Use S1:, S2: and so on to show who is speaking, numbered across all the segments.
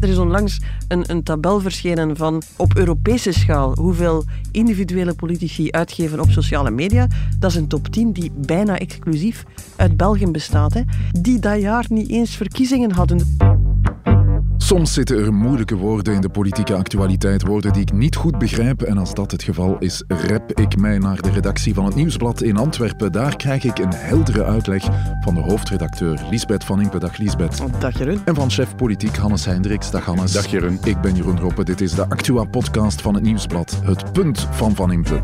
S1: Er is onlangs een, een tabel verschenen van op Europese schaal hoeveel individuele politici uitgeven op sociale media. Dat is een top 10 die bijna exclusief uit België bestaat. Hè. Die dat jaar niet eens verkiezingen hadden.
S2: Soms zitten er moeilijke woorden in de politieke actualiteit, woorden die ik niet goed begrijp. En als dat het geval is, rep ik mij naar de redactie van het Nieuwsblad in Antwerpen. Daar krijg ik een heldere uitleg van de hoofdredacteur Lisbeth van Impe. Dag Lisbeth.
S1: Dag Jeroen.
S2: En van chef politiek Hannes Hendricks. Dag Hannes.
S3: Dag Jeroen.
S2: Ik ben Jeroen Roppe. Dit is de Actua-podcast van het Nieuwsblad. Het punt van Van Impe.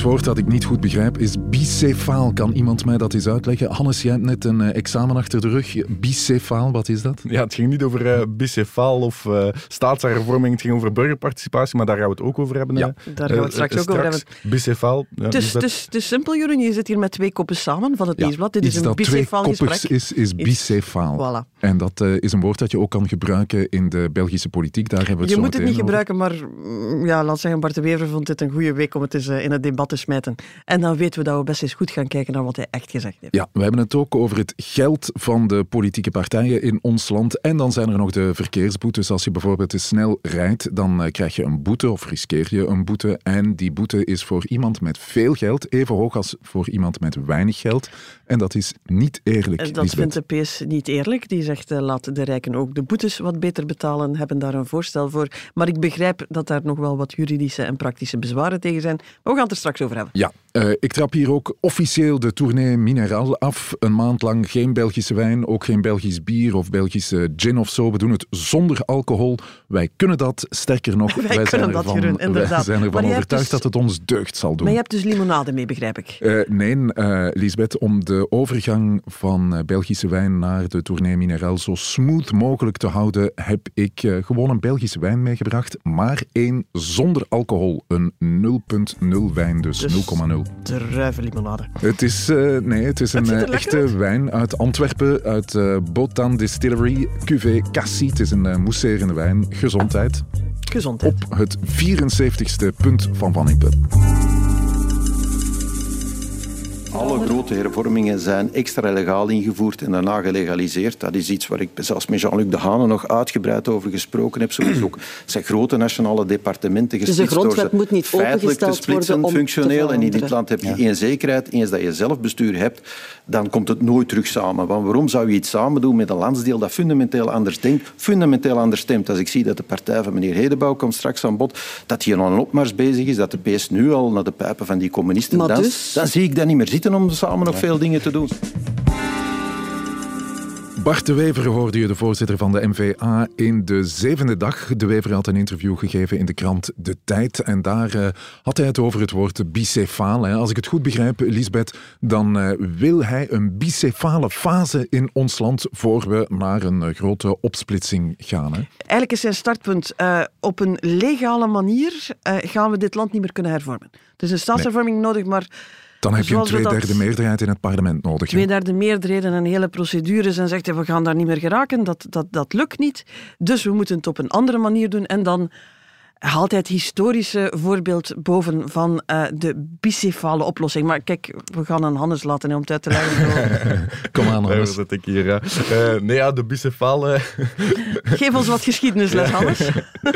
S2: Het woord dat ik niet goed begrijp is bicefaal. Kan iemand mij dat eens uitleggen? Hannes, jij hebt net een uh, examen achter de rug. Bicefaal, wat is dat?
S3: Ja, het ging niet over uh, bicefaal of uh, staatshervorming. Het ging over burgerparticipatie, maar daar gaan we het ook over hebben.
S1: Ja, daar gaan we het straks ook over hebben.
S3: Bicefaal.
S1: Ja, dus, dus, dus simpel, Jeroen. Je zit hier met twee koppen samen van het
S2: ja,
S1: nieuwsblad. Dit is een bicefaal gesprek.
S2: is, is bicefaal.
S1: Voilà.
S2: En dat is een woord dat je ook kan gebruiken in de Belgische politiek. Daar hebben we het
S1: je
S2: zo
S1: moet het niet
S2: over.
S1: gebruiken, maar ja, laat zeggen, Bart de Wever vond dit een goede week om het eens in het debat te smijten. En dan weten we dat we best eens goed gaan kijken naar wat hij echt gezegd heeft.
S2: Ja, we hebben het ook over het geld van de politieke partijen in ons land. En dan zijn er nog de verkeersboetes. Als je bijvoorbeeld te snel rijdt, dan uh, krijg je een boete of riskeer je een boete. En die boete is voor iemand met veel geld even hoog als voor iemand met weinig geld. En dat is niet eerlijk.
S1: Dat
S2: Lisbeth.
S1: vindt de PS niet eerlijk. Die zegt, uh, laat de rijken ook de boetes wat beter betalen. Hebben daar een voorstel voor. Maar ik begrijp dat daar nog wel wat juridische en praktische bezwaren tegen zijn. Maar we gaan het er straks over hebben.
S2: Ja, uh, ik trap hier ook officieel de tournee Mineral af. Een maand lang geen Belgische wijn, ook geen Belgisch bier of Belgische gin of zo. We doen het zonder alcohol. Wij kunnen dat, sterker nog,
S1: wij,
S2: wij zijn
S1: dat,
S2: ervan,
S1: Jeroen,
S2: wij zijn ervan overtuigd
S1: dus,
S2: dat het ons deugd zal doen.
S1: Maar je hebt dus limonade mee, begrijp ik?
S2: Uh, nee, uh, Lisbeth, om de overgang van Belgische wijn naar de tournee Mineral zo smooth mogelijk te houden, heb ik gewoon een Belgische wijn meegebracht, maar één zonder alcohol. Een 0.0 wijn, dus, dus 0,0.
S1: De ruivenlimonade.
S2: Het is, uh, nee, het is een
S1: lekker
S2: echte wijn uit Antwerpen, uit uh, Botan Distillery, Cuvée Cassis. Het is een uh, mousserende wijn. Gezondheid.
S1: Gezondheid.
S2: Op het 74ste punt van Van Impe.
S4: Alle grote hervormingen zijn extra legaal ingevoerd en daarna gelegaliseerd. Dat is iets waar ik zelfs met Jean-Luc Dehane nog uitgebreid over gesproken heb. Zoals ook zijn grote nationale departementen gesplitst
S5: dus de grondwet moet niet
S4: feitelijk te splitsen,
S5: om
S4: functioneel.
S5: Te
S4: en in dit land heb je ja. één zekerheid. Eens dat je zelfbestuur hebt, dan komt het nooit terug samen. Want waarom zou je iets samen doen met een landsdeel dat fundamenteel anders denkt, fundamenteel anders stemt? Als ik zie dat de partij van meneer Hedebouw komt straks aan bod, dat hier aan een opmars bezig is, dat de PS nu al naar de pijpen van die communisten danst,
S5: dus...
S4: dan zie ik dat niet meer zitten om samen nog veel dingen te doen.
S2: Bart de Wever hoorde je, de voorzitter van de MVA, in de zevende dag. De Wever had een interview gegeven in de krant De Tijd. En daar uh, had hij het over het woord bicefaal. Hè. Als ik het goed begrijp, Lisbeth, dan uh, wil hij een bicefale fase in ons land voor we naar een uh, grote opsplitsing gaan. Hè.
S1: Eigenlijk is zijn startpunt uh, op een legale manier gaan we dit land niet meer kunnen hervormen. Dus een staatshervorming nee. nodig, maar...
S2: Dan heb je een tweederde meerderheid in het parlement nodig.
S1: Tweederde meerderheden en hele procedures en zegt hij, we gaan daar niet meer geraken, dat, dat, dat lukt niet. Dus we moeten het op een andere manier doen en dan haalt hij het historische voorbeeld boven van uh, de bicefale oplossing. Maar kijk, we gaan aan Hannes laten om het uit te leggen.
S2: Kom aan, Hannes.
S3: Nee, zit ik hier. Ja. Uh, nee, ja, de bicefale...
S1: Geef ons wat geschiedenisles, ja. Hannes.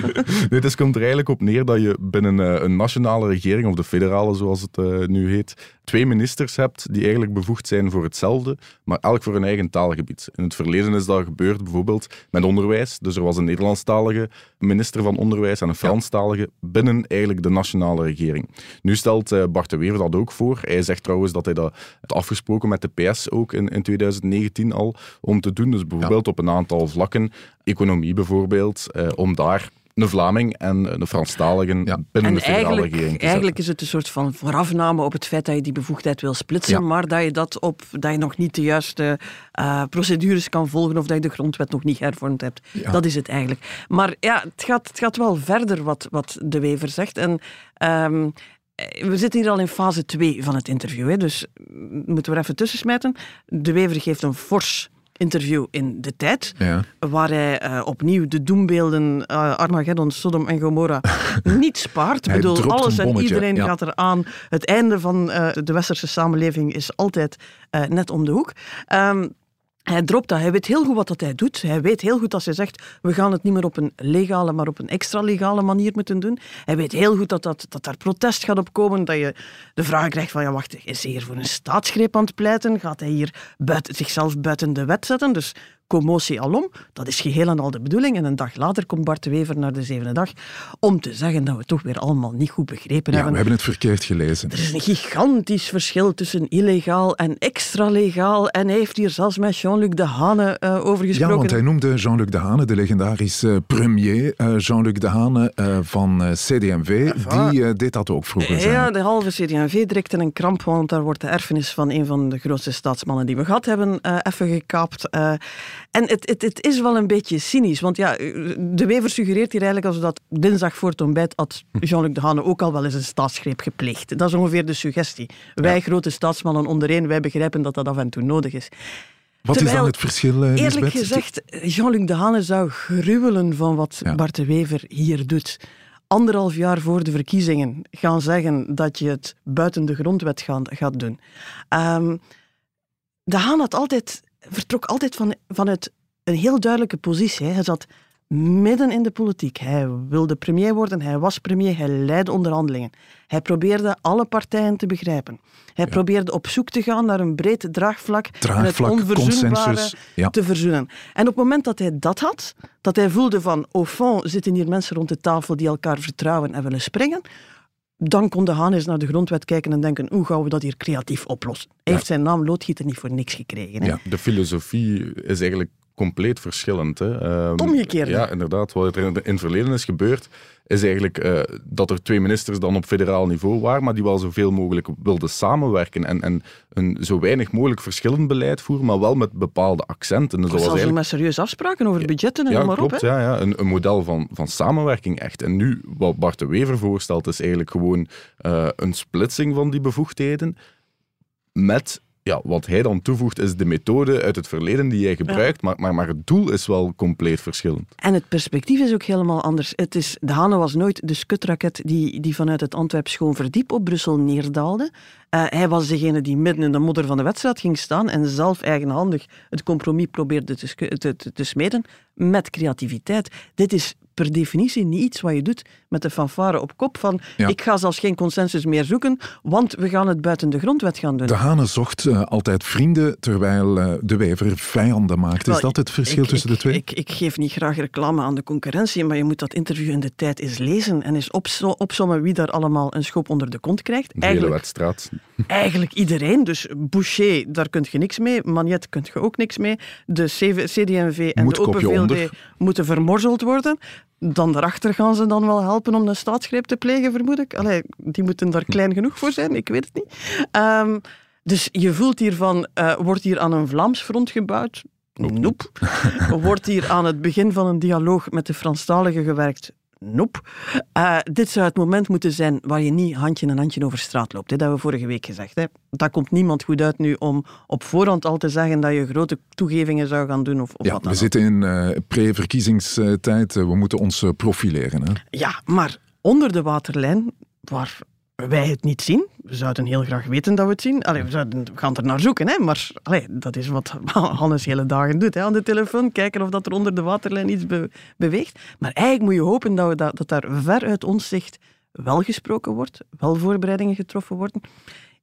S3: nee, het komt er eigenlijk op neer dat je binnen uh, een nationale regering, of de federale zoals het uh, nu heet, twee ministers hebt die eigenlijk bevoegd zijn voor hetzelfde, maar elk voor hun eigen taalgebied. In het verleden is dat gebeurd bijvoorbeeld met onderwijs. Dus er was een Nederlandstalige minister van Onderwijs en een Franstalige binnen eigenlijk de nationale regering. Nu stelt uh, Bart de Wever dat ook voor. Hij zegt trouwens dat hij dat heeft afgesproken met de PS ook in, in 2019 al om te doen. Dus bijvoorbeeld ja. op een aantal vlakken, economie bijvoorbeeld, uh, om daar een Vlaming en een Franstaligen ja. binnen
S1: en
S3: de federale
S1: eigenlijk,
S3: regering te
S1: Eigenlijk is het een soort van voorafname op het feit dat je die bevoegdheid wil splitsen, ja. maar dat je, dat, op, dat je nog niet de juiste uh, procedures kan volgen of dat je de grondwet nog niet hervormd hebt. Ja. Dat is het eigenlijk. Maar ja, het gaat, het gaat wel verder wat, wat de Wever zegt. En um, eh, we zitten hier al in fase 2 van het interview, hè, dus moeten we er even tussen smijten. De Wever geeft een fors interview in De Tijd,
S2: Ja.
S1: waar hij eh, opnieuw de doembeelden eh, Armageddon, Sodom en Gomorra niet spaart. Ik bedoel, alles en iedereen
S2: ja.
S1: gaat eraan. Het einde van eh, de westerse samenleving is altijd net om de hoek. Ehm, hij dropt dat. Hij weet heel goed wat dat hij doet. Hij weet heel goed als hij zegt, we gaan het niet meer op een legale, maar op een extra-legale manier moeten doen. Hij weet heel goed dat, dat, dat daar protest gaat op komen, dat je de vraag krijgt van, ja wacht, is hij hier voor een staatsgreep aan het pleiten? Gaat hij hier buiten, zichzelf buiten de wet zetten? Dus commotie alom, dat is geheel en al de bedoeling. En een dag later komt Bart de Wever naar de zevende dag om te zeggen dat we het toch weer allemaal niet goed begrepen
S2: Ja,
S1: hebben.
S2: we hebben het verkeerd gelezen.
S1: Er is een gigantisch verschil tussen illegaal en extra-legaal. En hij heeft hier zelfs met Jean-Luc Dehane eh over
S2: Ja,
S1: gesproken.
S2: want hij noemde Jean-Luc Dehane, de legendarische premier eh, Jean-Luc Dehane eh, van eh, CD&V. Die eh, deed dat ook vroeger. zei
S1: Ja,
S2: hij.
S1: de halve CD&V direct in een kramp, want daar wordt de erfenis van een van de grootste staatsmannen die we gehad hebben eh, even gekaapt. En het, het, het is wel een beetje cynisch, want ja, de Wever suggereert hier eigenlijk als dat dinsdag voor het ontbijt had Jean-Luc Dehane ook al wel eens een staatsgreep gepleegd. Dat is ongeveer de suggestie. Wij grote staatsmannen ondereen, wij begrijpen dat dat af en toe nodig is.
S2: Wat is dan het verschil, eh,
S1: Eerlijk gezegd, Jean-Luc Dehane zou gruwelen van wat
S2: Ja.
S1: Bart de Wever hier doet. Anderhalf jaar voor de verkiezingen gaan zeggen dat je het buiten de grondwet gaan- gaat doen. Ehm de Haan had altijd, vertrok altijd van, vanuit een heel duidelijke positie. Hij zat midden in de politiek. Hij wilde premier worden, hij was premier, hij leidde onderhandelingen. Hij probeerde alle partijen te begrijpen. Hij probeerde op zoek te gaan naar een breed draagvlak,
S2: Draagvlak,
S1: en het onverzoenbare
S2: consensus, ja.
S1: te verzoenen. En op het moment dat hij dat had, dat hij voelde van, au fond zitten hier mensen rond de tafel die elkaar vertrouwen en willen springen, dan kon de Haan eens naar de grondwet kijken en denken, hoe gaan we dat hier creatief oplossen? Hij heeft zijn naam loodgieter niet voor niks gekregen. Hè?
S2: Ja.
S3: De filosofie is eigenlijk compleet verschillend. Hè. Ehm,
S1: Het omgekeerde.
S3: Ja, inderdaad. Wat er in in het verleden is gebeurd, is eigenlijk eh, dat er twee ministers dan op federaal niveau waren, maar die wel zoveel mogelijk wilden samenwerken en, en een zo weinig mogelijk verschillend beleid voeren, maar wel met bepaalde accenten. Dus dat was eigenlijk
S1: met serieuze afspraken over budgetten en
S3: ja,
S1: noem maar
S3: klopt.
S1: op. Hè?
S3: ja, ja. Een, een model van, van samenwerking echt. En nu, wat Bart de Wever voorstelt, is eigenlijk gewoon eh, een splitsing van die bevoegdheden met... Ja, wat hij dan toevoegt is de methode uit het verleden die jij gebruikt, maar, maar, maar het doel is wel compleet verschillend.
S1: En het perspectief is ook helemaal anders. Het is, de Hane was nooit de skutraket die, die vanuit het Antwerp schoon verdiep op Brussel neerdaalde. Eh, hij was degene die midden in de modder van de wedstrijd ging staan en zelf eigenhandig het compromis probeerde te, te, te, te smeden met creativiteit. Dit is per definitie niet iets wat je doet met de fanfare op kop van
S2: Ja.
S1: ik ga zelfs geen consensus meer zoeken, want we gaan het buiten de grondwet gaan doen.
S2: De Hane zocht eh, altijd vrienden, terwijl eh, de Wever vijanden maakt. Is
S1: Wel,
S2: dat het verschil
S1: ik-
S2: tussen de twee?
S1: Ik, ik geef niet graag reclame aan de concurrentie, maar je moet dat interview in de tijd eens lezen en eens opsommen wie daar allemaal een schop onder de kont krijgt.
S3: De hele
S1: Eigenlijk,
S3: wedstrijd.
S1: Eigenlijk iedereen. Dus Boucher, daar kun je niks mee. Magnet kun je ook niks mee. De CV CD&V en
S2: Moet
S1: de Open VLD
S2: onder.
S1: moeten vermorzeld worden. Dan daarachter gaan ze dan wel helpen om een staatsgreep te plegen, vermoed ik. Allee, die moeten daar klein genoeg voor zijn, ik weet het niet. Ehm, dus je voelt hiervan, eh wordt hier aan een Vlaams front gebouwd? Noep. Wordt hier aan het begin van een dialoog met de Franstaligen gewerkt? Noep. Eh, dit zou het moment moeten zijn waar je niet handje in handje over straat loopt. Hè. Dat hebben we vorige week gezegd. Hè. Dat komt niemand goed uit nu om op voorhand al te zeggen dat je grote toegevingen zou gaan doen. Of, of
S2: Ja,
S1: wat dan
S2: we zitten in eh, pre-verkiezingstijd. Eh, we moeten ons profileren. Hè?
S1: Ja, maar onder de waterlijn, waar wij het niet zien, we zouden heel graag weten dat we het zien. Allee, we, zouden, we gaan er naar zoeken, hè? maar allee, dat is wat Hannes hele dagen doet. Hè? Aan de telefoon, kijken of dat er onder de waterlijn iets be- beweegt. Maar eigenlijk moet je hopen dat, we dat, dat daar ver uit ons zicht wel gesproken wordt, wel voorbereidingen getroffen worden.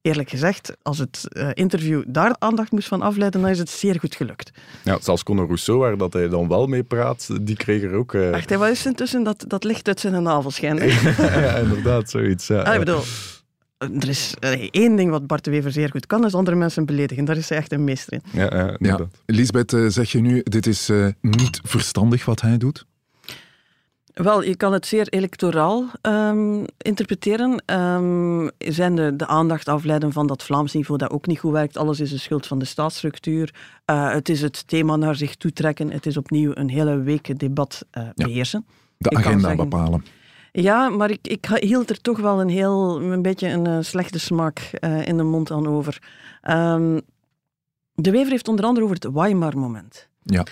S1: Eerlijk gezegd, als het eh, interview daar aandacht moest van afleiden, dan is het zeer goed gelukt.
S3: Ja, zelfs Conor Rousseau, waar dat hij dan wel mee praat, die kreeg er ook... eh,
S1: Wacht, hè, wat is intussen dat, dat licht uit zijn navel schijnt?
S3: ja, inderdaad, zoiets. Ja.
S1: Ah, ik bedoel, er is eh, één ding wat Bart de Wever zeer goed kan, is andere mensen beledigen. Daar is hij echt een meester in.
S3: ja, ja.
S2: Lisbeth, eh, zeg je nu, dit is eh, niet verstandig wat hij doet?
S1: Wel, je kan het zeer electoraal ehm, interpreteren. Ehm, zijn de, de aandacht afleiden van dat Vlaams niveau dat ook niet goed werkt. Alles is de schuld van de staatsstructuur. Eh, het is het thema naar zich toe trekken. Het is opnieuw een hele week debat eh, beheersen.
S2: De
S1: Ik
S2: agenda
S1: zeggen-
S2: bepalen.
S1: Ja, maar ik, ik hield er toch wel een heel, een beetje een uh, slechte smaak in de mond aan over. Um, de Wever heeft onder andere over het Weimar-moment.
S2: Ja.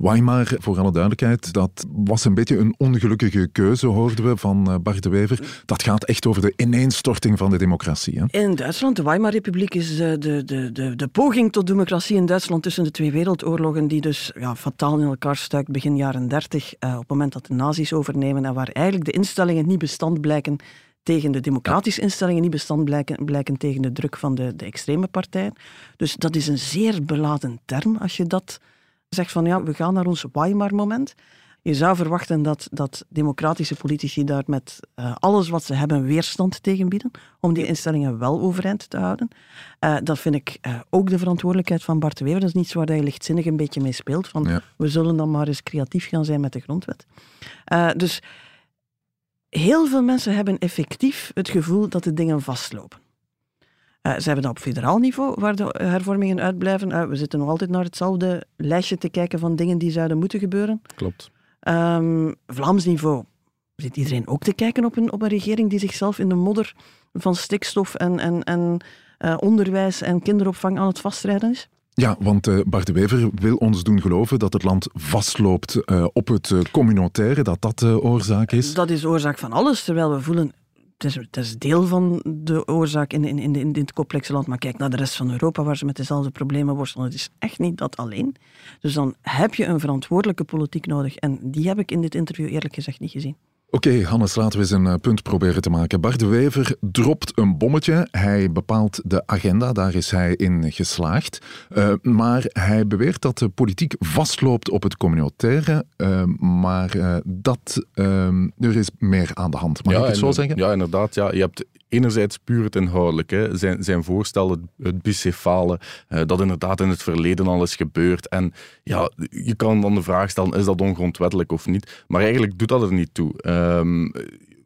S2: Weimar, voor alle duidelijkheid, dat was een beetje een ongelukkige keuze, hoorden we van eh, Bart de Wever. Dat gaat echt over de ineenstorting van de democratie. Hè?
S1: In Duitsland, de Weimar-republiek is de, de, de, de, poging tot democratie in Duitsland tussen de twee wereldoorlogen, die dus ja, fataal in elkaar stuikt begin jaren 30, uh, op het moment dat de nazi's overnemen en waar eigenlijk de instellingen niet bestand blijken tegen de democratische instellingen, niet bestand blijken, blijken tegen de druk van de, de extreme partijen. Dus dat is een zeer beladen term als je dat zegt van ja, we gaan naar ons Weimar-moment. Je zou verwachten dat, dat democratische politici daar met uh, alles wat ze hebben weerstand tegen bieden, om die instellingen wel overeind te houden. Uh, dat vind ik uh, ook de verantwoordelijkheid van Bart de Wever. Dat is niet zo waar je lichtzinnig een beetje mee speelt, van ja. we zullen dan maar eens creatief gaan zijn met de grondwet. dus heel veel mensen hebben effectief het gevoel dat de dingen vastlopen. Uh, ze hebben dat op federaal niveau, waar de hervormingen uitblijven. Uh, we zitten nog altijd naar hetzelfde lijstje te kijken van dingen die zouden moeten gebeuren.
S3: Klopt.
S1: Um, Vlaams niveau zit iedereen ook te kijken op een, op een regering die zichzelf in de modder van stikstof en, en, en uh, onderwijs en kinderopvang aan het vastrijden is?
S2: Ja, want uh, Bart de Wever wil ons doen geloven dat het land vastloopt uh, op het communautaire, dat dat de oorzaak is.
S1: Dat is de oorzaak van alles, terwijl we voelen het is, deel van de oorzaak in, in, in, in dit complexe land. Maar kijk naar de rest van Europa, waar ze met dezelfde problemen worstelen. Het is echt niet dat alleen. Dus dan heb je een verantwoordelijke politiek nodig. En die heb ik in dit interview eerlijk gezegd niet gezien.
S2: Oké, Hannes, laten we eens een eh, punt proberen te maken. Bart de Wever dropt een bommetje. Hij bepaalt de agenda, daar is hij in geslaagd. Uh, maar hij beweert dat de politiek vastloopt op het communautaire. Uh, maar dat, er is meer aan de hand. Mag ja, ik het zo zeggen?
S3: Ja, inderdaad. Ja. Je hebt enerzijds puur het inhoudelijke, zijn, zijn voorstel, het, bicefale, uh, dat inderdaad in het verleden al is gebeurd. En ja, je kan dan de vraag stellen, is dat ongrondwettelijk of niet? Maar eigenlijk doet dat er niet toe. Um,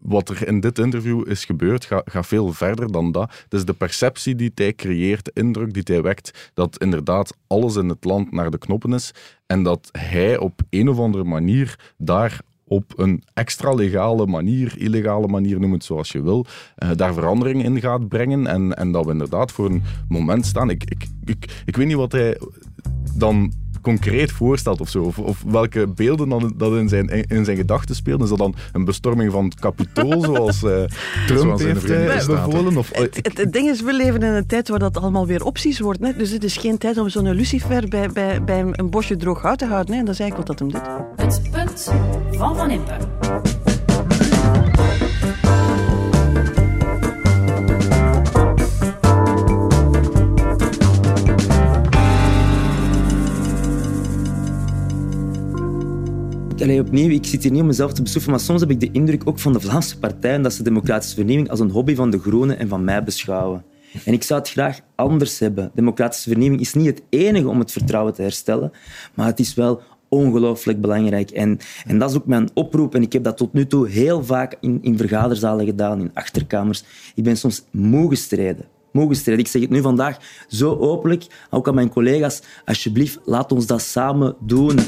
S3: wat er in dit interview is gebeurd, gaat ga veel verder dan dat. Het is de perceptie die hij creëert, de indruk die hij wekt, dat inderdaad alles in het land naar de knoppen is en dat hij op een of andere manier daar op een extra legale manier, illegale manier, noem het zoals je wil, uh, daar verandering in gaat brengen. En, en dat we inderdaad voor een moment staan. Ik, ik, ik, ik weet niet wat hij dan concreet voorstelt of zo. Of, of welke beelden dan, dat in zijn, in zijn gedachten spelen. Is dat dan een bestorming van het kapitool, zoals uh, Trump zoals heeft uh, bevolen? Of,
S1: het, het, het, ding is, we leven in een tijd waar dat allemaal weer opties wordt. Hè? Dus het is geen tijd om zo'n lucifer bij, bij, bij een bosje droog hout te houden. Hè? En dat is eigenlijk wat dat hem doet. Het punt van Van Impe.
S5: Allee, opnieuw, ik zit hier niet om mezelf te besoefen, maar soms heb ik de indruk ook van de Vlaamse partijen dat ze democratische vernieuwing als een hobby van de Groenen en van mij beschouwen. En ik zou het graag anders hebben. Democratische vernieuwing is niet het enige om het vertrouwen te herstellen, maar het is wel ongelooflijk belangrijk. En, en dat is ook mijn oproep. En ik heb dat tot nu toe heel vaak in, in vergaderzalen gedaan, in achterkamers. Ik ben soms moe gestreden. Moe gestreden. Ik zeg het nu vandaag zo openlijk, ook aan mijn collega's. Alsjeblieft, laat ons dat samen doen.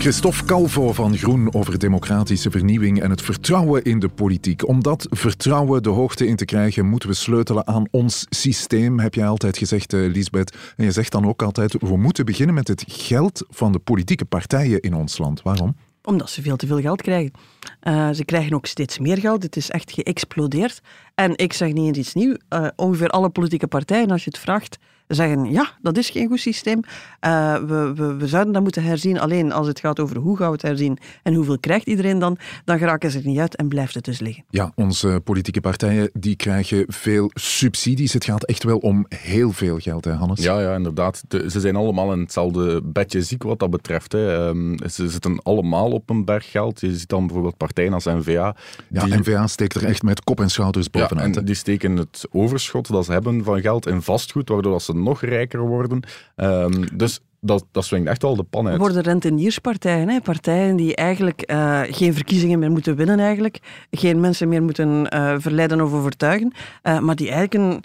S2: Christophe Calvo van Groen over democratische vernieuwing en het vertrouwen in de politiek. Om dat vertrouwen de hoogte in te krijgen, moeten we sleutelen aan ons systeem, heb jij altijd gezegd, uh, Lisbeth. En je zegt dan ook altijd, we moeten beginnen met het geld van de politieke partijen in ons land. Waarom?
S1: Omdat ze veel te veel geld krijgen. Uh, ze krijgen ook steeds meer geld. Het is echt geëxplodeerd. En ik zeg niet eens iets nieuws. Uh, ongeveer alle politieke partijen, als je het vraagt, zeggen, ja, dat is geen goed systeem. Uh, we, we, we, zouden dat moeten herzien. Alleen als het gaat over hoe gaan we het herzien en hoeveel krijgt iedereen dan, dan geraken ze er niet uit en blijft het dus liggen.
S2: Ja, onze politieke partijen die krijgen veel subsidies. Het gaat echt wel om heel veel geld, hè, Hannes?
S3: Ja, ja inderdaad. ze zijn allemaal in hetzelfde bedje ziek wat dat betreft. Hè. Um, ze zitten allemaal op een berg geld. Je ziet dan bijvoorbeeld partijen als N-VA.
S2: Ja, die... N-VA steekt er echt met kop en schouders bovenuit.
S3: Ja, en die steken het overschot dat ze hebben van geld in vastgoed, waardoor dat ze nog rijker worden. Um, dus dat, dat swingt echt wel de pan uit.
S1: worden rentenierspartijen, hè? partijen die eigenlijk uh, geen verkiezingen meer moeten winnen, eigenlijk. geen mensen meer moeten uh, verleiden of overtuigen, uh, maar die eigenlijk een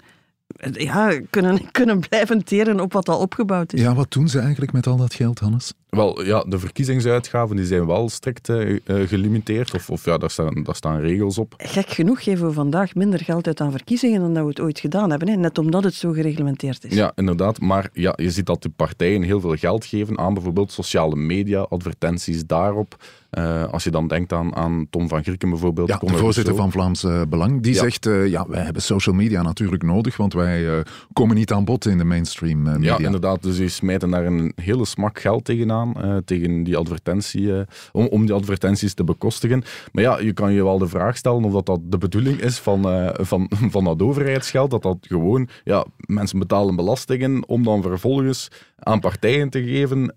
S1: ja, kunnen, kunnen blijven teren op wat al opgebouwd is.
S2: Ja, wat doen ze eigenlijk met al dat geld, Hannes?
S3: Wel, ja, de verkiezingsuitgaven die zijn wel strikt uh, gelimiteerd. Of, of ja, daar staan, daar staan regels op.
S1: Gek genoeg geven we vandaag minder geld uit aan verkiezingen dan dat we het ooit gedaan hebben. Hè? Net omdat het zo gereglementeerd is.
S3: Ja, inderdaad. Maar ja, je ziet dat de partijen heel veel geld geven aan bijvoorbeeld sociale media, advertenties daarop. Uh, als je dan denkt aan, aan Tom van Grieken bijvoorbeeld.
S2: Ja, de voorzitter van Vlaams uh, Belang. Die ja. zegt, uh, ja, wij hebben social media natuurlijk nodig, want wij komen niet aan bod in de mainstream media.
S3: Ja, inderdaad. Dus die smijten daar een hele smak geld tegenaan, tegen die advertentie, om, om die advertenties te bekostigen. Maar ja, je kan je wel de vraag stellen of dat, dat de bedoeling is van, van, van dat overheidsgeld, dat dat gewoon, ja, mensen betalen belastingen om dan vervolgens aan partijen te geven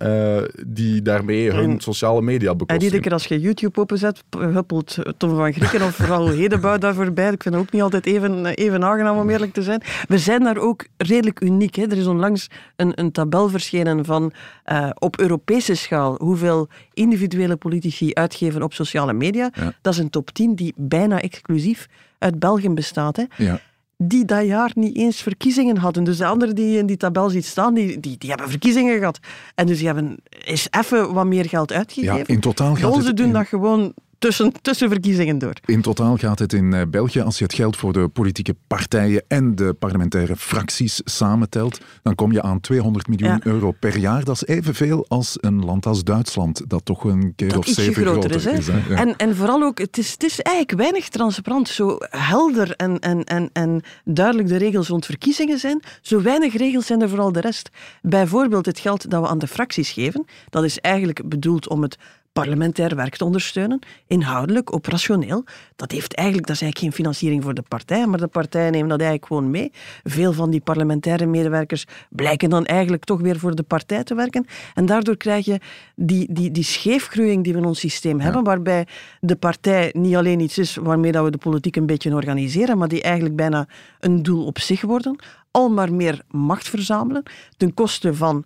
S3: die daarmee hun sociale media bekostigen
S1: als je YouTube openzet, huppelt Tom van Grieken of vooral Hedebouw daar voorbij. Ik vind het ook niet altijd even, even aangenaam om eerlijk te zijn. We zijn daar ook redelijk uniek. Hè. Er is onlangs een, een tabel verschenen van uh, op Europese schaal hoeveel individuele politici uitgeven op sociale media. Dat is een top 10 die bijna exclusief uit België bestaat. Hè. Ja die dat jaar niet eens verkiezingen hadden. Dus de anderen die je in die tabel ziet staan, die, die, die hebben verkiezingen gehad. En dus die hebben eens even wat meer geld uitgegeven.
S2: Ja, in totaal gaat
S1: Onze doen dat gewoon tussen, tussen verkiezingen door.
S2: In totaal gaat het in eh, België, als je het geld voor de politieke partijen en de parlementaire fracties samentelt, dan kom je aan 200 miljoen euro per jaar. Dat is evenveel als een land als Duitsland, dat toch een keer of zeven groter, is. is
S1: hè? En, en vooral ook, het is, het is eigenlijk weinig transparant. Zo helder en, en, en, en duidelijk de regels rond verkiezingen zijn, zo weinig regels zijn er vooral de rest. Bijvoorbeeld het geld dat we aan de fracties geven, dat is eigenlijk bedoeld om het parlementair werk te ondersteunen, inhoudelijk, operationeel. Dat, heeft eigenlijk, dat is eigenlijk geen financiering voor de partij, maar de partijen nemen dat eigenlijk gewoon mee. Veel van die parlementaire medewerkers blijken dan eigenlijk toch weer voor de partij te werken. En daardoor krijg je die, die, die scheefgroeiing die we in ons systeem hebben, waarbij de partij niet alleen iets is waarmee dat we de politiek een beetje organiseren, maar die eigenlijk bijna een doel op zich worden. Al maar meer macht verzamelen, ten koste van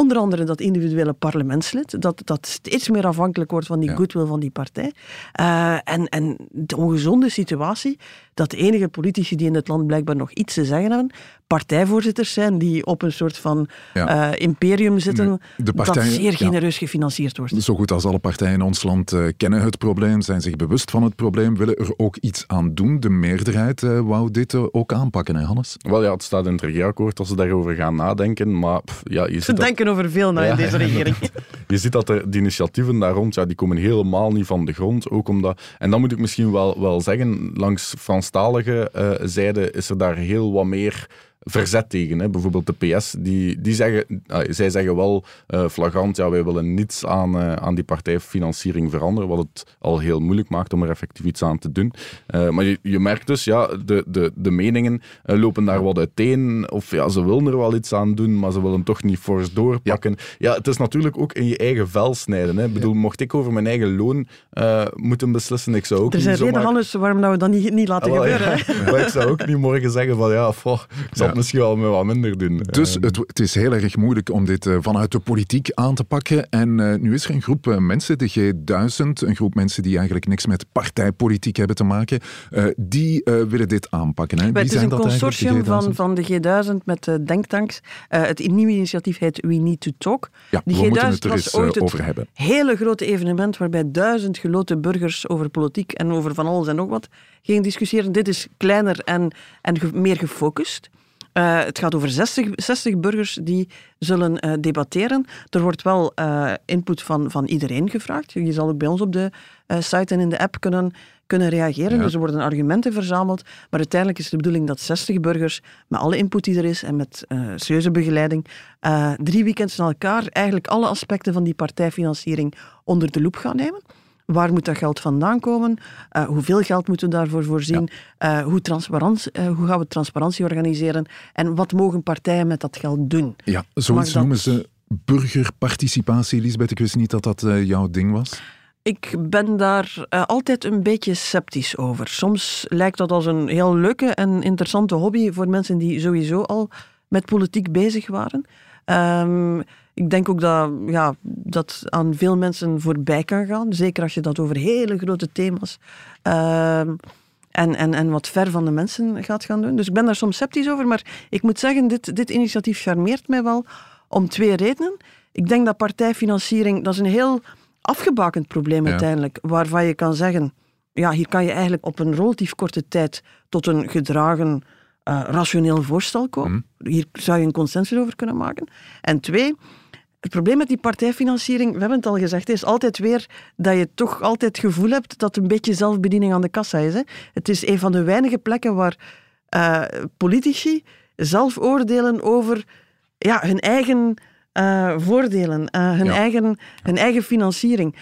S1: Onder andere dat individuele parlementslid, dat, dat steeds meer afhankelijk wordt van die goodwill van die partij. Uh, en, en de ongezonde situatie dat de enige politici die in het land blijkbaar nog iets te zeggen hebben, partijvoorzitters zijn die op een soort van ja. uh, imperium zitten de partijen, dat zeer genereus ja. gefinancierd wordt.
S2: Zo goed als alle partijen in ons land uh, kennen het probleem, zijn zich bewust van het probleem, willen er ook iets aan doen. De meerderheid uh, wou dit ook aanpakken, hè Hannes?
S3: Wel ja, het staat in het regeerakkoord als ze daarover gaan nadenken, maar pff, ja, je
S1: Ze denken over veel na in deze regering.
S3: je ziet dat er, die initiatieven daar rond, ja, die komen helemaal niet van de grond, ook omdat... En dan moet ik misschien wel, wel zeggen, langs Franstalige uh, zijde is er daar heel wat meer verzet tegen. Hè. Bijvoorbeeld de PS, die, die zeggen, uh, zij zeggen wel uh, flagrant, ja, wij willen niets aan, uh, aan die partijfinanciering veranderen, wat het al heel moeilijk maakt om er effectief iets aan te doen. maar je, je, merkt dus, ja, de, de, de meningen lopen daar wat uiteen, of ja, ze willen er wel iets aan doen, maar ze willen toch niet fors doorpakken. Ja, ja het is natuurlijk ook in je eigen vel snijden. Hè. Ik bedoel, mocht ik over mijn eigen loon moeten beslissen, ik zou ook
S1: Er zijn redenen, Hannes, waarom we dat niet, niet laten ah, gebeuren.
S3: Ja. maar ik zou ook niet morgen zeggen van, ja, foh, ik zal misschien wel met wat minder doen.
S2: Dus het, het, is heel erg moeilijk om dit uh, vanuit de politiek aan te pakken. En uh, nu is er een groep uh, mensen, de G1000, een groep mensen die eigenlijk niks met partijpolitiek hebben te maken, die willen dit aanpakken. Hè?
S1: Wie het is een consortium van, van de G1000 met denktanks. het nieuwe initiatief heet We Need to Talk.
S2: Ja, die we G1000 moeten het er eens ooit over hebben.
S1: hele grote evenement waarbij duizend geloten burgers over politiek en over van alles en nog wat gingen discussiëren. Dit is kleiner en, en meer gefocust. Uh, het gaat over 60, 60 burgers die zullen uh, debatteren. Er wordt wel uh, input van, van iedereen gevraagd. Je zal ook bij ons op de site en in de app kunnen, kunnen reageren. Ja. Dus er worden argumenten verzameld. Maar uiteindelijk is de bedoeling dat 60 burgers, met alle input die er is en met serieuze begeleiding, drie weekends na elkaar eigenlijk alle aspecten van die partijfinanciering onder de loep gaan nemen. Waar moet dat geld vandaan komen? Uh, hoeveel geld moeten we daarvoor voorzien? Ja. Uh, hoe, uh, hoe gaan we transparantie organiseren? En wat mogen partijen met dat geld doen?
S2: Ja, zoiets noemen ze burgerparticipatie, Lisbeth. Ik wist niet dat dat jouw ding was.
S1: Ik ben daar altijd een beetje sceptisch over. Soms lijkt dat als een heel leuke en interessante hobby voor mensen die sowieso al met politiek bezig waren. Um, ik denk ook dat ja, dat aan veel mensen voorbij kan gaan. Zeker als je dat over hele grote thema's. Uh, en, en, en wat ver van de mensen gaat gaan doen. Dus ik ben daar soms sceptisch over, maar ik moet zeggen, dit, dit initiatief charmeert mij wel om twee redenen. Ik denk dat partijfinanciering, dat is een heel afgebakend probleem
S2: Ja.
S1: uiteindelijk, waarvan je kan zeggen, ja, hier kan je eigenlijk op een relatief korte tijd tot een gedragen, eh, rationeel voorstel komen. Hier zou je een consensus over kunnen maken. En twee, het probleem met die partijfinanciering, we hebben het al gezegd, is altijd weer dat je toch altijd het gevoel hebt dat een beetje zelfbediening aan de kassa is. Hè. Het is een van de weinige plekken waar eh, politici zelf oordelen over ja, hun eigen eh, voordelen, eh, hun,
S2: Ja.
S1: eigen, hun eigen financiering.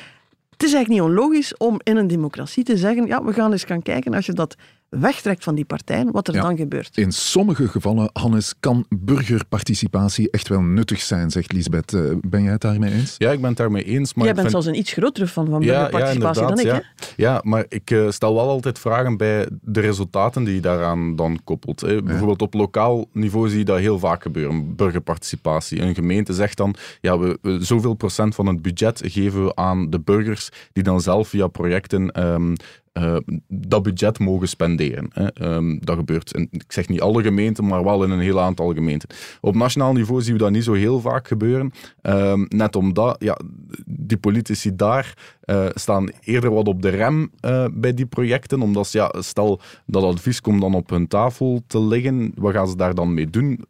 S1: Het is eigenlijk niet onlogisch om in een democratie te zeggen, ja, we gaan eens gaan kijken als je dat wegtrekt van die partijen, wat er
S2: Ja.
S1: dan gebeurt.
S2: In sommige gevallen, Hannes, kan burgerparticipatie echt wel nuttig zijn, zegt Lisbeth. Eh, ben jij het daarmee eens?
S3: Ja, ik ben het daarmee eens. Maar
S1: Jij bent
S3: vind-
S1: zelfs een iets grotere fan van burgerparticipatie dan ik.
S3: ja.
S1: Hè?
S3: Ja, maar ik eh, stel wel altijd vragen bij de resultaten die je daaraan dan koppelt. Hè. Bijvoorbeeld op lokaal niveau zie je dat heel vaak gebeuren, burgerparticipatie. Een gemeente zegt dan, ja, we, we- zoveel procent van het budget geven we aan de burgers die dan zelf via projecten ehm, eh, dat budget mogen spenderen. Hè. Ehm, dat gebeurt, in, ik zeg niet alle gemeenten, maar wel in een heel aantal gemeenten. Op nationaal niveau zien we dat niet zo heel vaak gebeuren. Ehm, net omdat ja, die politici daar eh, staan eerder wat op de rem eh, bij die projecten. Omdat ze, ja, stel dat advies komt dan op hun tafel te liggen, wat gaan ze daar dan mee doen?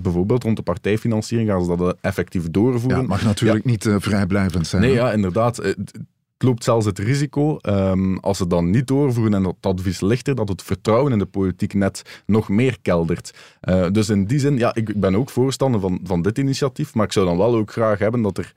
S3: Bijvoorbeeld rond de partijfinanciering gaan ze dat effectief
S2: Ja,
S3: doorvoeren.
S2: het mag natuurlijk niet vrijblijvend zijn.
S3: Nee,
S2: hè?
S3: ja, inderdaad. Het loopt zelfs het risico, ehm, als ze dan niet doorvoeren en dat advies ligt er, dat het vertrouwen in de politiek net nog meer keldert. Eh, dus in die zin, ja, ik ben ook voorstander van, van dit initiatief, maar ik zou dan wel ook graag hebben dat er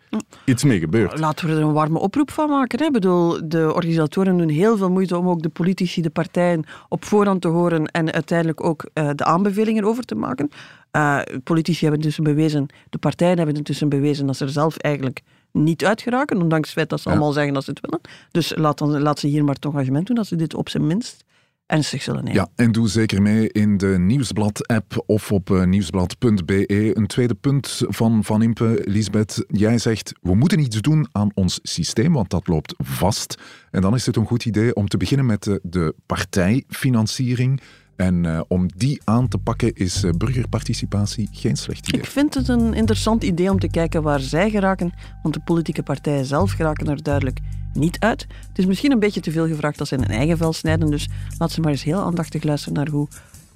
S3: iets mee gebeurt.
S1: Laten we er een warme oproep van maken. Hè. Ik bedoel, de organisatoren doen heel veel moeite om ook de politici, de partijen op voorhand te horen en uiteindelijk ook eh, de aanbevelingen over te maken. Eh, politici hebben intussen bewezen, de partijen hebben intussen bewezen dat ze er zelf eigenlijk niet uit geraken, ondanks het feit dat ze
S2: Ja.
S1: allemaal zeggen dat ze het willen. Dus laat, dan, laat ze hier maar het engagement doen dat ze dit op zijn minst ernstig zullen nemen.
S2: Ja, en doe zeker mee in de Nieuwsblad-app of op eh, nieuwsblad.be. Een tweede punt van Van Impe, Lisbeth. Jij zegt, we moeten iets doen aan ons systeem, want dat loopt vast. En dan is het een goed idee om te beginnen met de, de partijfinanciering. En eh, om die aan te pakken is eh, burgerparticipatie geen slecht idee.
S1: Ik vind het een interessant idee om te kijken waar zij geraken, want de politieke partijen zelf geraken er duidelijk niet uit. Het is misschien een beetje te veel gevraagd dat ze in hun eigen vel snijden, dus laat ze maar eens heel aandachtig luisteren naar hoe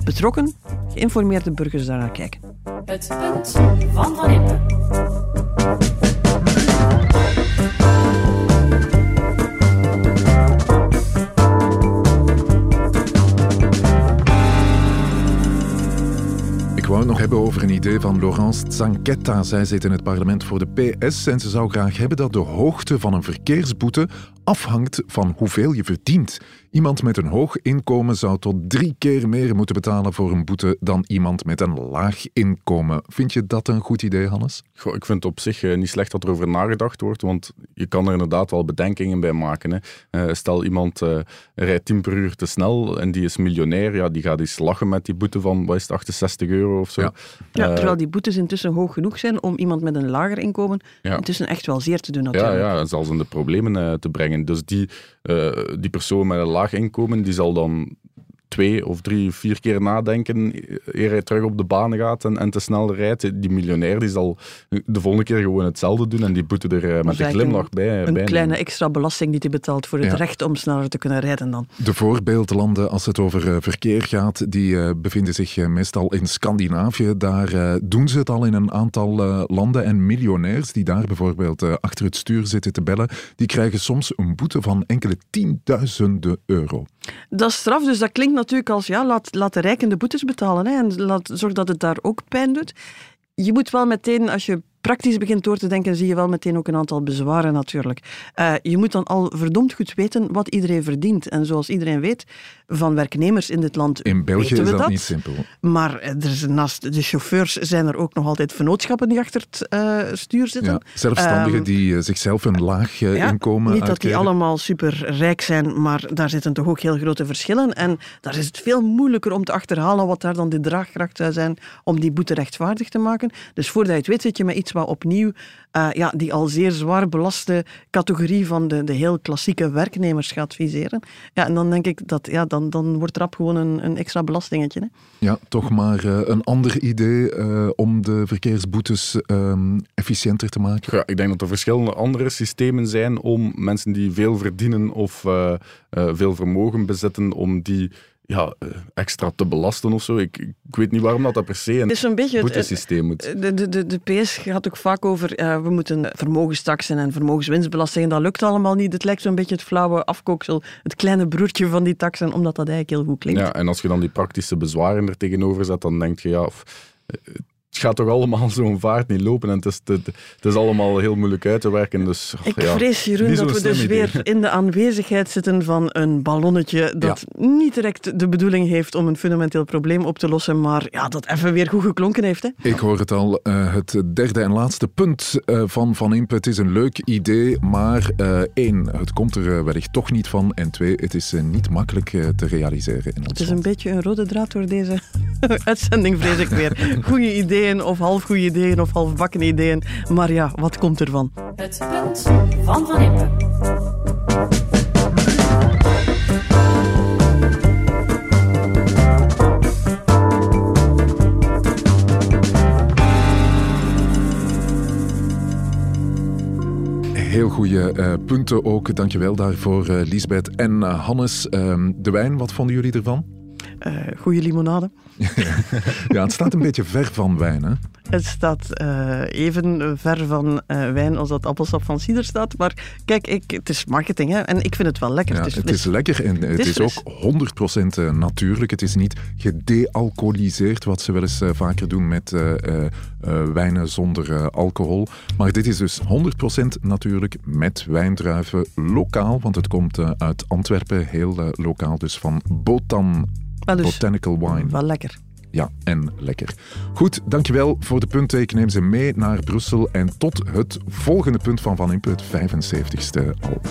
S1: betrokken, geïnformeerde burgers daarnaar kijken.
S6: Het punt van Van Impe.
S2: Het nog hebben over een idee van Laurence Zanquetta. Zij zit in het parlement voor de PS en ze zou graag hebben dat de hoogte van een verkeersboete afhangt van hoeveel je verdient. Iemand met een hoog inkomen zou tot drie keer meer moeten betalen voor een boete dan iemand met een laag inkomen. Vind je dat een goed idee, Hannes?
S3: Goh, ik vind het op zich eh, niet slecht dat er over nagedacht wordt, want je kan er inderdaad wel bedenkingen bij maken. Hè. Eh, stel iemand eh, rijdt 10 per uur te snel en die is miljonair, ja, die gaat eens lachen met die boete van wat is het, 68 euro of zo.
S2: Ja.
S1: Ja, terwijl die boetes intussen hoog genoeg zijn om iemand met een lager inkomen
S3: Ja.
S1: intussen echt wel zeer te doen
S3: Ja,
S1: natuurlijk.
S3: ja, en zelfs in de problemen eh, te brengen. Dus die, eh, die persoon met een laag inkomen, die zal dan twee of drie, vier keer nadenken eer hij terug op de baan gaat en, en te snel rijdt. Die miljonair die zal de volgende keer gewoon hetzelfde doen en die boete er eh, met een glimlach bij.
S1: Een
S3: bij
S1: kleine
S3: nemen.
S1: extra belasting die hij betaalt voor het
S2: Ja.
S1: recht om sneller te kunnen rijden dan.
S2: De voorbeeldlanden, als het over eh, verkeer gaat, die eh, bevinden zich eh, meestal in Scandinavië. Daar eh, doen ze het al in een aantal eh, landen. En miljonairs die daar bijvoorbeeld eh, achter het stuur zitten te bellen, die krijgen soms een boete van enkele tienduizenden euro.
S1: Dat is straf, dus dat klinkt natuurlijk als ja, laat, laat de rijken de boetes betalen hè, en laat, zorg dat het daar ook pijn doet. Je moet wel meteen, als je praktisch begint door te denken, zie je wel meteen ook een aantal bezwaren natuurlijk. Eh, je moet dan al verdomd goed weten wat iedereen verdient. En zoals iedereen weet, van werknemers in dit land
S2: In België is dat, niet simpel.
S1: Maar er is, naast de chauffeurs zijn er ook nog altijd vennootschappen die achter het eh, stuur zitten.
S2: Ja, zelfstandigen
S1: Ehm,
S2: die eh, zichzelf een laag eh,
S1: Ja,
S2: inkomen
S1: Niet dat die allemaal super rijk zijn, maar daar zitten toch ook heel grote verschillen. En daar is het veel moeilijker om te achterhalen wat daar dan de draagkracht zou zijn om die boete rechtvaardig te maken. Dus voordat je het weet, zit je met iets wat opnieuw uh, ja, die al zeer zwaar belaste categorie van de, de heel klassieke werknemers gaat viseren. Ja, en dan denk ik dat ja, dan, dan wordt rap gewoon een, een extra belastingetje. Hè.
S2: Ja, toch maar uh, een ander idee uh, om de verkeersboetes um, efficiënter te maken.
S3: Ja, ik denk dat er verschillende andere systemen zijn om mensen die veel verdienen of veel vermogen bezitten, om die ja, eh, extra te belasten of zo. Ik, ik weet niet waarom dat, dat per se een,
S1: het is een beetje
S3: het, systeem moet.
S1: De, de, de, de PS gaat ook vaak over uh, we moeten vermogenstaxen en vermogenswinstbelasting. Dat lukt allemaal niet. Het lijkt zo'n beetje het flauwe afkooksel, het kleine broertje van die taxen, omdat dat eigenlijk heel goed klinkt.
S3: Ja, en als je dan die praktische bezwaren er tegenover zet, dan denk je ja, het gaat toch allemaal zo'n vaart niet lopen en het is, het, het, is allemaal heel moeilijk uit te werken. Dus,
S1: ik vrees, Jeroen, dat we dus weer in de aanwezigheid zitten van een ballonnetje dat niet direct de bedoeling heeft om een fundamenteel probleem op te lossen, maar ja, dat even weer goed geklonken heeft. Hè?
S2: Ik hoor het al, uh, het derde en laatste punt uh, van Van Impe. Het is een leuk idee, maar uh, één, het komt er wellicht toch niet van en twee, het is niet makkelijk te realiseren in ons
S1: Het is een beetje een rode draad door deze uitzending, vrees ik weer. Goeie idee of halfgoede ideeën of halfbakken ideeën. Maar ja, wat komt ervan?
S6: Het punt van Van Impe.
S2: Heel goede uh, punten ook. Dankjewel daarvoor, uh, Lisbeth en uh, Hannes. Ehm, de wijn, wat vonden jullie ervan?
S1: Goede limonade.
S2: ja, het staat een beetje ver van wijn, hè?
S1: Het staat uh, even ver van uh, wijn als dat appelsap van cider staat. Maar kijk, ik, het is marketing hè? en ik vind het wel lekker.
S2: Ja,
S1: het is,
S2: het is lekker en het, is, is ook 100% eh, natuurlijk. Het is niet gedealcoholiseerd, wat ze wel eens vaker doen met wijnen zonder alcohol. Maar dit is dus 100% natuurlijk met wijndruiven lokaal, want het komt uit Antwerpen, heel lokaal, dus van Botan dus Botanical Wine.
S1: Wel lekker.
S2: Ja, en lekker. Goed, dankjewel voor de punten. Ik neem ze mee naar Brussel en tot het volgende punt van Van Impe, het 75ste al.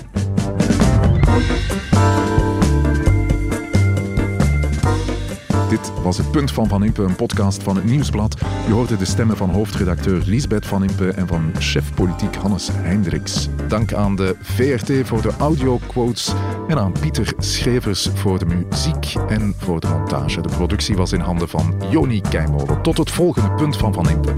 S2: Dit was het Punt van Van Impe, een podcast van het Nieuwsblad. Je hoorde de stemmen van hoofdredacteur Liesbeth Van Impe en van chef politiek Hannes Hendricks. Dank aan de VRT voor de audioquotes en aan Pieter Schrevers voor de muziek en voor de montage. De productie was in handen van Joni Keimolen. Tot het volgende Punt van Van Impe.